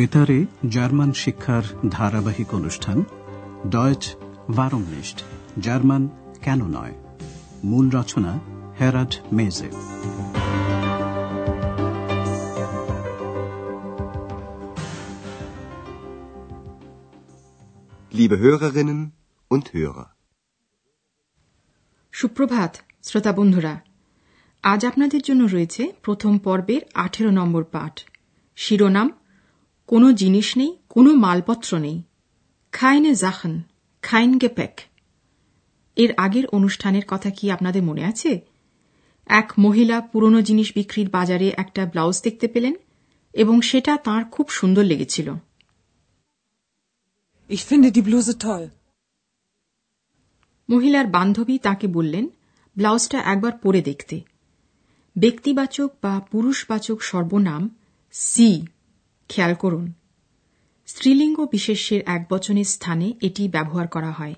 বেতারে জার্মান শিক্ষার ধারাবাহিক অনুষ্ঠান ডয়েচ ভারমনিস্ট জার্মান কেন নয়? মূল রচনা হেরাড মেজে। Liebe Hörerinnen und Hörer. সুপ্রভাত শ্রোতা বন্ধুরা। আজ আপনাদের জন্য রয়েছে প্রথম পর্বের আঠেরো নম্বর পাঠ। শিরোনাম কোনো জিনিস নেই কোনো মালপত্র নেই। খাইনে জাখন খাইন গেপেক এর আগের অনুষ্ঠানের কথা কি আপনাদের মনে আছে? এক মহিলা পুরনো জিনিস বিক্রির বাজারে একটা ব্লাউজ দেখতে পেলেন এবং সেটা তার খুব সুন্দর লেগেছিল. মহিলার বান্ধবী তাকে বললেন ব্লাউজটা একবার পরে দেখতে। ব্যক্তিবাচক বা পুরুষবাচক সর্বনাম সি। খেয়াল করুন স্ত্রীলিঙ্গ বিশেষ্যের এক বচনের স্থানে এটি ব্যবহার করা হয়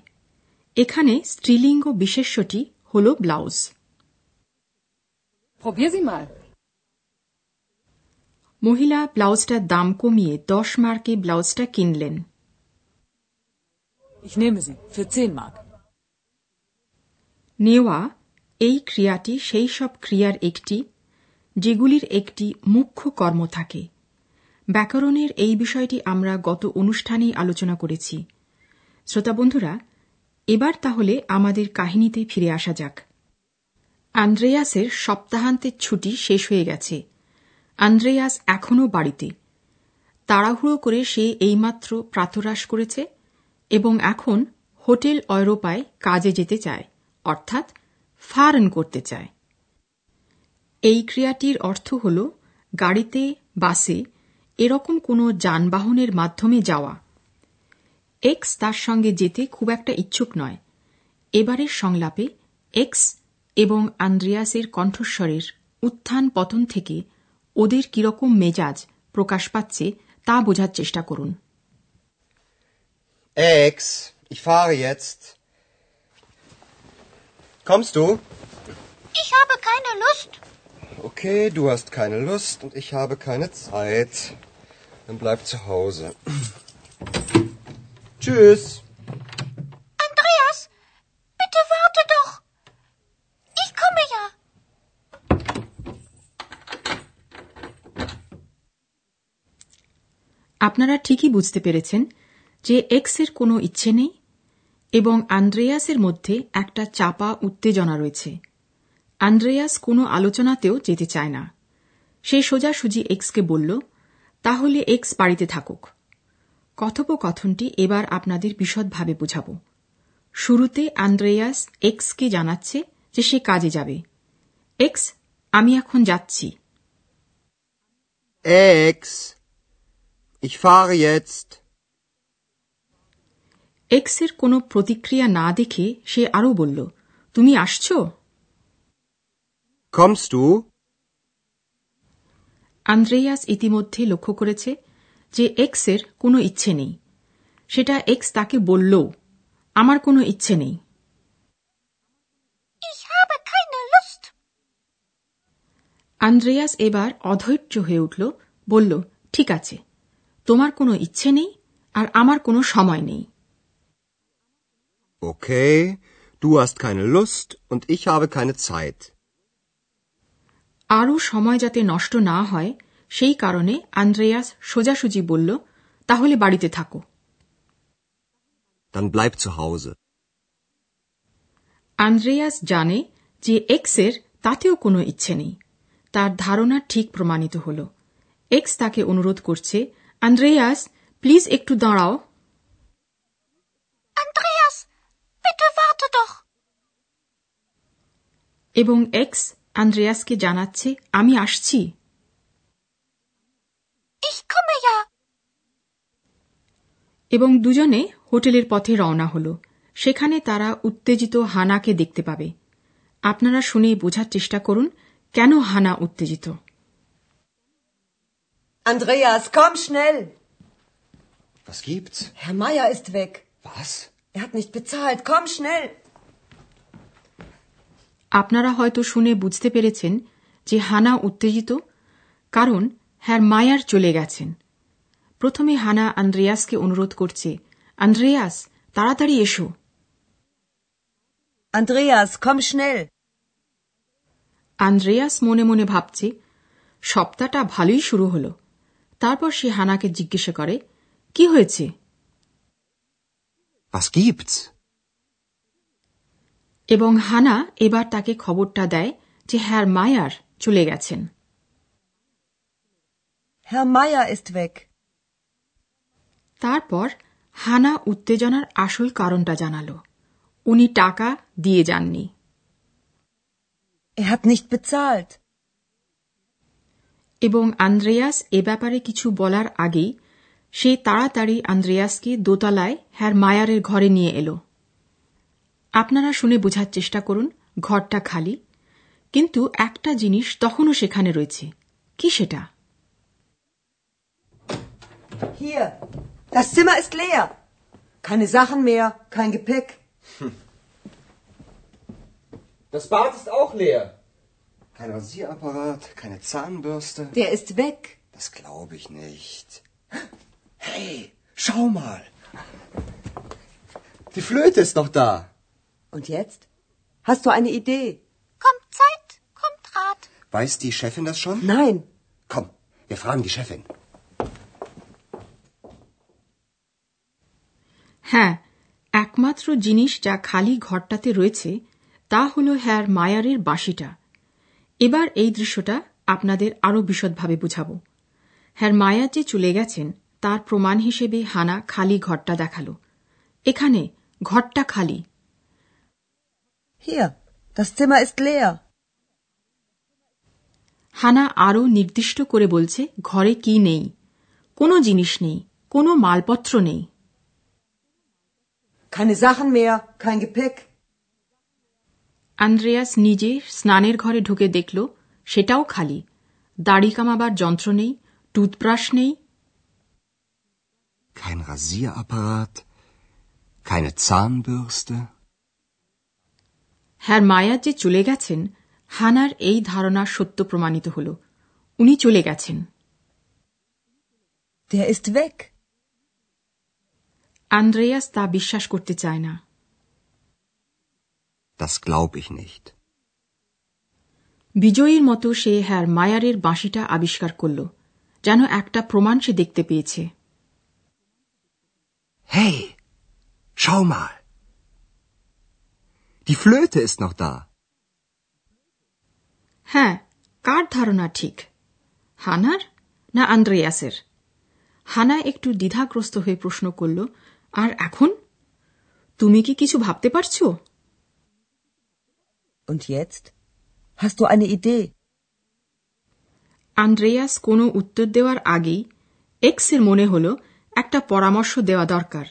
এখানে স্ত্রীলিঙ্গ বিশেষ্যটি হল ব্লাউজ. মহিলা ব্লাউজটার দাম কমিয়ে দশ মার্কে ব্লাউজটা কিনলেন Ich nehme sie. Für 10 Mark. নেওয়া এই ক্রিয়াটি সেই সব ক্রিয়ার একটি যেগুলির একটি মুখ্য কর্ম থাকে ব্যাকরণের এই বিষয়টি আমরা গত অনুষ্ঠানেই আলোচনা করেছি। শ্রোতা বন্ধুরা, এবার তাহলে আমাদের কাহিনীতে ফিরে আসা যাক। আন্দ্রেয়াসের সপ্তাহান্তের ছুটি শেষ হয়ে গেছে। আন্দ্রেয়াস এখনও বাড়িতে। তাড়াহুড়ো করে সে এইমাত্র প্রাতরাশ করেছে এবং এখন হোটেল অয়রোপায় কাজে যেতে চায়, অর্থাৎ ফারেন করতে চায়। এই ক্রিয়াটির অর্থ হল গাড়িতে, বাসে এরকম কোনো যানবাহনের মাধ্যমে যাওয়া এক্স তার সঙ্গে যেতে খুব একটা ইচ্ছুক নয় এবারের সংলাপে এক্স এবং আন্দ্রিয়াসের কণ্ঠস্বরের উত্থান পতন থেকে ওদের কীরকম মেজাজ প্রকাশ পাচ্ছে তা বোঝার চেষ্টা করুন Ex, ich fahre jetzt. Kommst du? Ich habe keine Lust. Okay, du hast keine Lust und ich habe keine Zeit. Dann bleib zu Hause. Tschüss. Andreas, bitte warte doch. Ich komme ja. আপনারা ঠিকই বুঝতে পেরেছেন যে এক্সের কোনো ইচ্ছে নেই এবং আন্দ্রেয়াসের মধ্যে একটা চাপা উত্তেজনা রয়েছে আন্দ্রেয়াস কোনো আলোচনাতেও যেতে চায় না। সে সোজাসুজি এক্সকে বলল তাহলে এক্স বাড়িতে থাকুক। কথোপকথনটি এবার আপনাদের বিশদভাবে বুঝাব। শুরুতে আন্দ্রেয়াস এক্সকে জানাচ্ছে যে সে কাজে যাবে। এক্স আমি এখন যাচ্ছি। Ex, ich fahre jetzt. Ex কোনো প্রতিক্রিয়া না দেখে সে আরও বলল তুমি আসছো? Kommst du? আন্দ্রেয়াস ইতিমধ্যে লক্ষ্য করেছে যে এক্সের কোনো ইচ্ছে নেই সেটা এক্স তাকে বলল আমার কোনো ইচ্ছে নেই Ich habe keine Lust. Andreas এবার অধৈর্য হয়ে উঠল বলল ঠিক আছে তোমার কোনো ইচ্ছে নেই আর আমার কোনো সময় নেই Okay, du hast keine Lust und ich habe keine Zeit. আরও সময় যাতে নষ্ট না হয় সেই কারণে আন্দ্রেয়াস সোজাসুজি বলল তাহলে বাড়িতে থাকো Dann bleib zu Hause. Andreas জানে যে এক্সের তাতেও কোনো ইচ্ছে নেই তার ধারণা ঠিক প্রমাণিত হল এক্স তাকে অনুরোধ করছে আন্দ্রেয়াস প্লিজ একটু দাঁড়াও Andreas, bitte warte doch. এবং এক্স আন্দ্রেয়াসকে জানাচ্ছে আমি আসছি এবং দুজনে হোটেলের পথে রওনা হল সেখানে তারা উত্তেজিত হানাকে দেখতে পাবে আপনারা শুনে বোঝার চেষ্টা করুন কেন হানা উত্তেজিত Andreas, komm schnell! Was gibt's? Herr Meier ist weg. Was? Er hat nicht bezahlt. Komm schnell! আপনারা হয়তো শুনে বুঝতে পেরেছেন যে হানা উত্তেজিত কারণ হ্যার মায়ার চলে গেছেন প্রথমে হানা আন্দ্রেয়াসকে অনুরোধ করছে আন্দ্রেয়াস তাড়াতাড়ি এসো schnell. আন্দ্রেয়াস মনে মনে ভাবছে সপ্তাহটা ভালোই শুরু হলো তারপর সে হানাকে জিজ্ঞেস করে কি হয়েছে Was gibt's? এবং হানা এবার তাকে খবরটা দেয় যে হ্যার মায়ার চলে গেছেন. তারপর হানা উত্তেজনার আসল কারণটা জানালো উনি টাকা দিয়ে যাননি. এবং আন্দ্রেয়াস এ ব্যাপারে কিছু বলার আগেই সে তাড়াতাড়ি আন্দ্রেয়াসকে দোতলায় হ্যার মায়ারের ঘরে নিয়ে এলো আপনারা শুনে বোঝার চেষ্টা করুন ঘরটা খালি কিন্তু একটা জিনিস তখনও সেখানে রয়েছে কি সেটা Hier, das Zimmer ist leer. Keine Sachen mehr, kein Gepäck. Das Bad ist auch leer. Kein Rasierapparat, keine Zahnbürste. Der ist weg. Das glaube ich nicht. Hey, schau mal. Die Flöte ist noch da. Und jetzt? Hast du eine Idee? Kommt Zeit, kommt Rat. Weiß die Chefin das schon? Nein. Komm, wir fragen die Chefin. হ্যাঁ একমাত্র জিনিস যা খালি ঘরটাতে রয়েছে তা হল হ্যার মায়ারের বাঁশিটা এবার এই দৃশ্যটা আপনাদের আরও বিশদভাবে বুঝাব হ্যার মায়ার যে চলে গেছেন তার প্রমাণ হিসেবে হানা খালি ঘরটা দেখাল এখানে ঘরটা খালি Hier, das Zimmer ist leer. হানা আরও নির্দিষ্ট করে বলছে ঘরে কি নেই কোনো জিনিস নেই কোনো মালপত্র নেই Keine Sachen mehr, kein Gepäck. Andreas নিজে স্নানের ঘরে ঢুকে দেখল সেটাও খালি দাড়ি কামাবার যন্ত্র নেই টুথব্রাশ নেই Kein Rasierapparat, keine Zahnbürste. হ্যার মায়া যে চলে গেছেন হানার এই ধারণা সত্য প্রমাণিত হল। উনি চলে গেছেন। Der আন্দ্রেয়াস তা বিশ্বাস করতে চায় না। Das glaube ich nicht. বিজয়ীর মতো সে হ্যার মায়ারের বাঁশিটা আবিষ্কার করল যেন একটা প্রমাণ সে দেখতে পেয়েছে। Hey, schau mal. Die Flöte ist noch da. হ্যাঁ কার ধারণা ঠিক হানার না আন্দ্রেয়াসের হানা একটু দ্বিধাগ্রস্ত হয়ে প্রশ্ন করল আর এখন তুমি কি কিছু ভাবতে পারছ Und jetzt? Hast du eine Idee? Andreas কোনো উত্তর দেওয়ার আগেই এক্সের মনে হল একটা পরামর্শ দেওয়া দরকার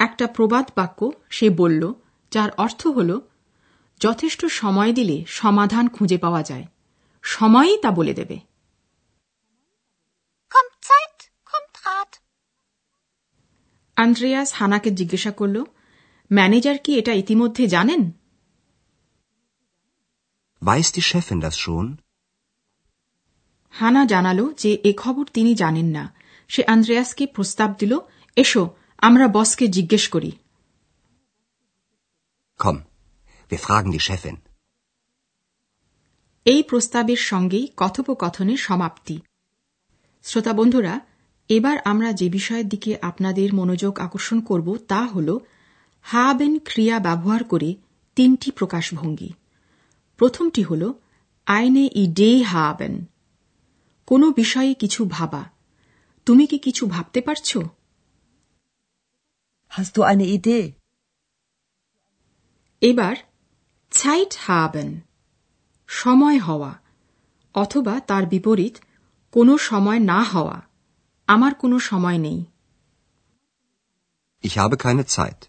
একটা প্রবাদ বাক্য সে বলল যার অর্থ হল যথেষ্ট সময় দিলে সমাধান খুঁজে পাওয়া যায়। সময়ই তা বলে দেবে। Kommt Zeit, kommt Rat. Andreas হানাকে জিজ্ঞাসা করল ম্যানেজার কি এটা ইতিমধ্যে জানেন? Weiß die Chefin das schon? হানা জানালো যে এ খবর তিনি জানেন না। সে আন্দ্রেয়াসকে প্রস্তাব দিল এসো আমরা বসকে জিজ্ঞেস করি। Komm, wir fragen die Chefin. এই প্রস্তাবের সঙ্গেই কথোপকথনের সমাপ্তি। শ্রোতা বন্ধুরা এবার আমরা যে বিষয়ের দিকে আপনাদের মনোযোগ আকর্ষণ করব তা হল হাবেন ক্রিয়া ব্যবহার করে তিনটি প্রকাশভঙ্গি। প্রথমটি হল আইনে ই ডে হাবেন। কোনো বিষয়ে কিছু ভাবা। তুমি কি কিছু ভাবতে পারছ? Hast du eine Idee? এবার ছাইট হাবেন সময় হওয়া অথবা তার বিপরীত কোনো সময় না হওয়া আমার কোনো সময় নেই Ich habe keine Zeit.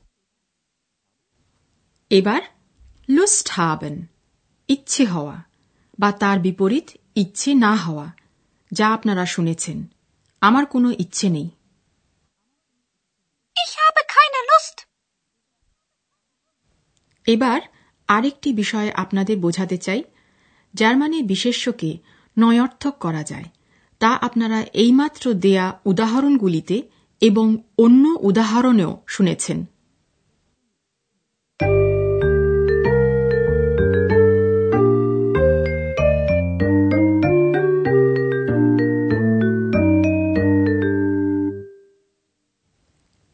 এবার লুস্ট হাবেন ইচ্ছে হওয়া বা তার বিপরীত ইচ্ছে না হওয়া যা আপনারা শুনেছেন আমার কোনো ইচ্ছে নেই Ich habe keine Lust. এবার আরেকটি বিষয়ে আপনাদের বোঝাতে চাই। জার্মানির বিশেষ্যকে নয়র্থক করা যায়। তা আপনারা এইমাত্র দেয়া উদাহরণগুলিতে এবং অন্য উদাহরণেও শুনেছেন।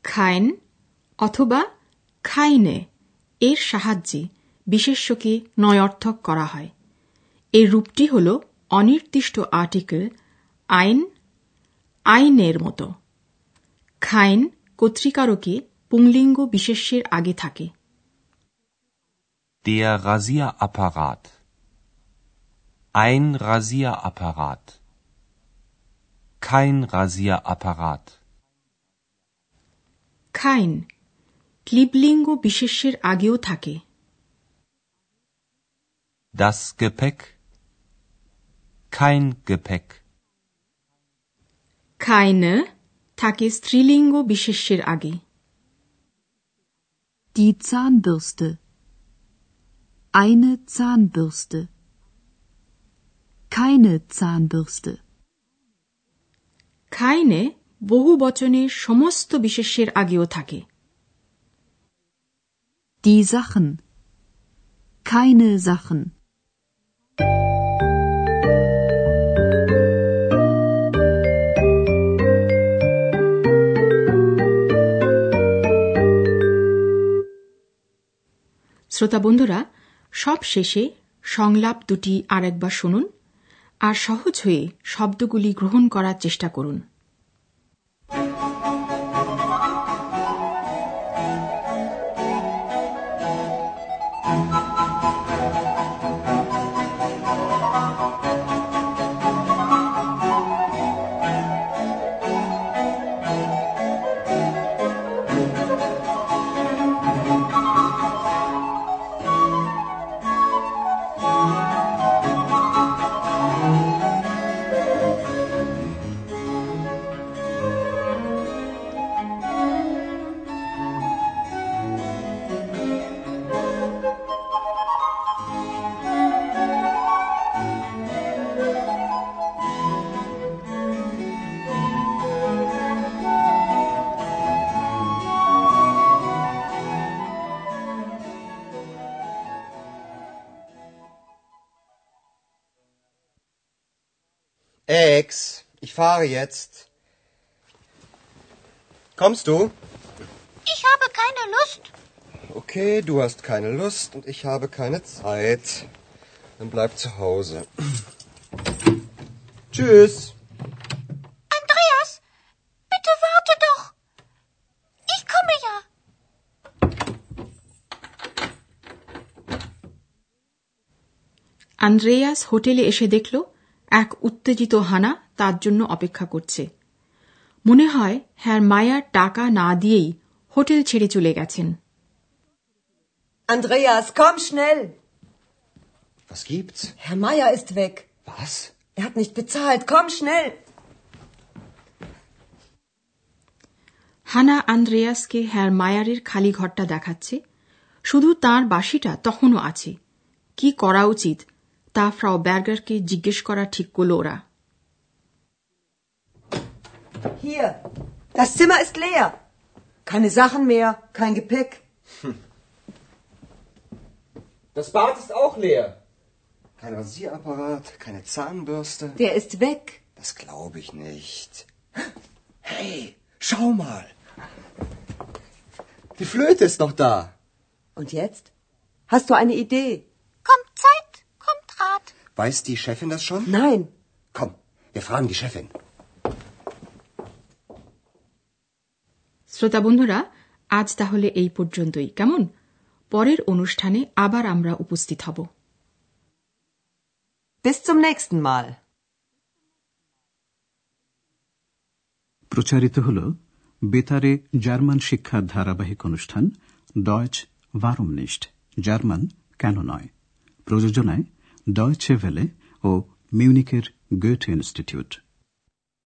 খাইন অথবা খাইনে এর সাহায্যে বিশেষ্যকে নয়র্থক করা হয় এর রূপটি হল অনির্দিষ্ট আর্টিকেল আইন আইনের মতো খাইন কর্তৃকারকে পুংলিঙ্গ বিশেষ্যের আগে থাকে Der Rasierapparat. Ein Rasierapparat. Kein Rasierapparat. খাইন ক্লিবলিঙ্গ বিশেষ্যের আগেও থাকে Das Gepäck. Kein Gepäck. খাইনে থাকে স্ত্রীলিঙ্গ বিশেষ্যের আগে Die Zahnbürste. Eine Zahnbürste. Keine Zahnbürste. খাইনে বহু বচনের সমস্ত বিশেষ্যের আগেও থাকে Die Sachen. Keine Sachen. শ্রোতা বন্ধুরা, সব শেষে সংলাপ দুটি আরেকবার শুনুন আর সহজ হয়ে শব্দগুলি গ্রহণ করার চেষ্টা করুন Ex, ich fahre jetzt. Kommst du? Ich habe keine Lust. Okay, du hast keine Lust und ich habe keine Zeit. Dann bleib zu Hause. Tschüss. Andreas, bitte warte doch. Ich komme ja. Andreas হোটেলে এসে দেখল এক উত্তেজিত হানা তার জন্য অপেক্ষা করছে মনে হয় হ্যার মায়ার টাকা না দিয়েই হোটেল ছেড়ে চলে গেছেন Andreas, komm schnell. Was gibt's? Herr Meier ist weg. Was? Er hat nicht bezahlt. Komm schnell. হানা আন্দ্রেয়াসকে হ্যার মায়ারের খালি ঘরটা দেখাচ্ছে শুধু তার বাসিটা তখনও আছে কি করা উচিত তা ফ্রাও ব্যার্গারকে জিজ্ঞেস করা ঠিক করল ওরা Hier. Das Zimmer ist leer. Keine Sachen mehr, kein Gepäck. Das Bad ist auch leer. Kein Rasierapparat, keine Zahnbürste. Der ist weg. Das glaube ich nicht. Hey, schau mal. Die Flöte ist noch da. Und jetzt? Hast du eine Idee? Weiß die Chefin das schon? Nein. Komm, wir fragen die Chefin. শ্রোতা বন্ধুরা আজ তাহলে এই পর্যন্তই কেমন পরের অনুষ্ঠানে আবার আমরা উপস্থিত হব Bis zum nächsten Mal. প্রচারিত হল বেতারে জার্মান শিক্ষার ধারাবাহিক অনুষ্ঠান ডয়েচ ভারমনিস্ট জার্মান কেন নয় প্রযোজনায় ডয়েচে ভেলে ও মিউনিকের গেট ইনস্টিটিউট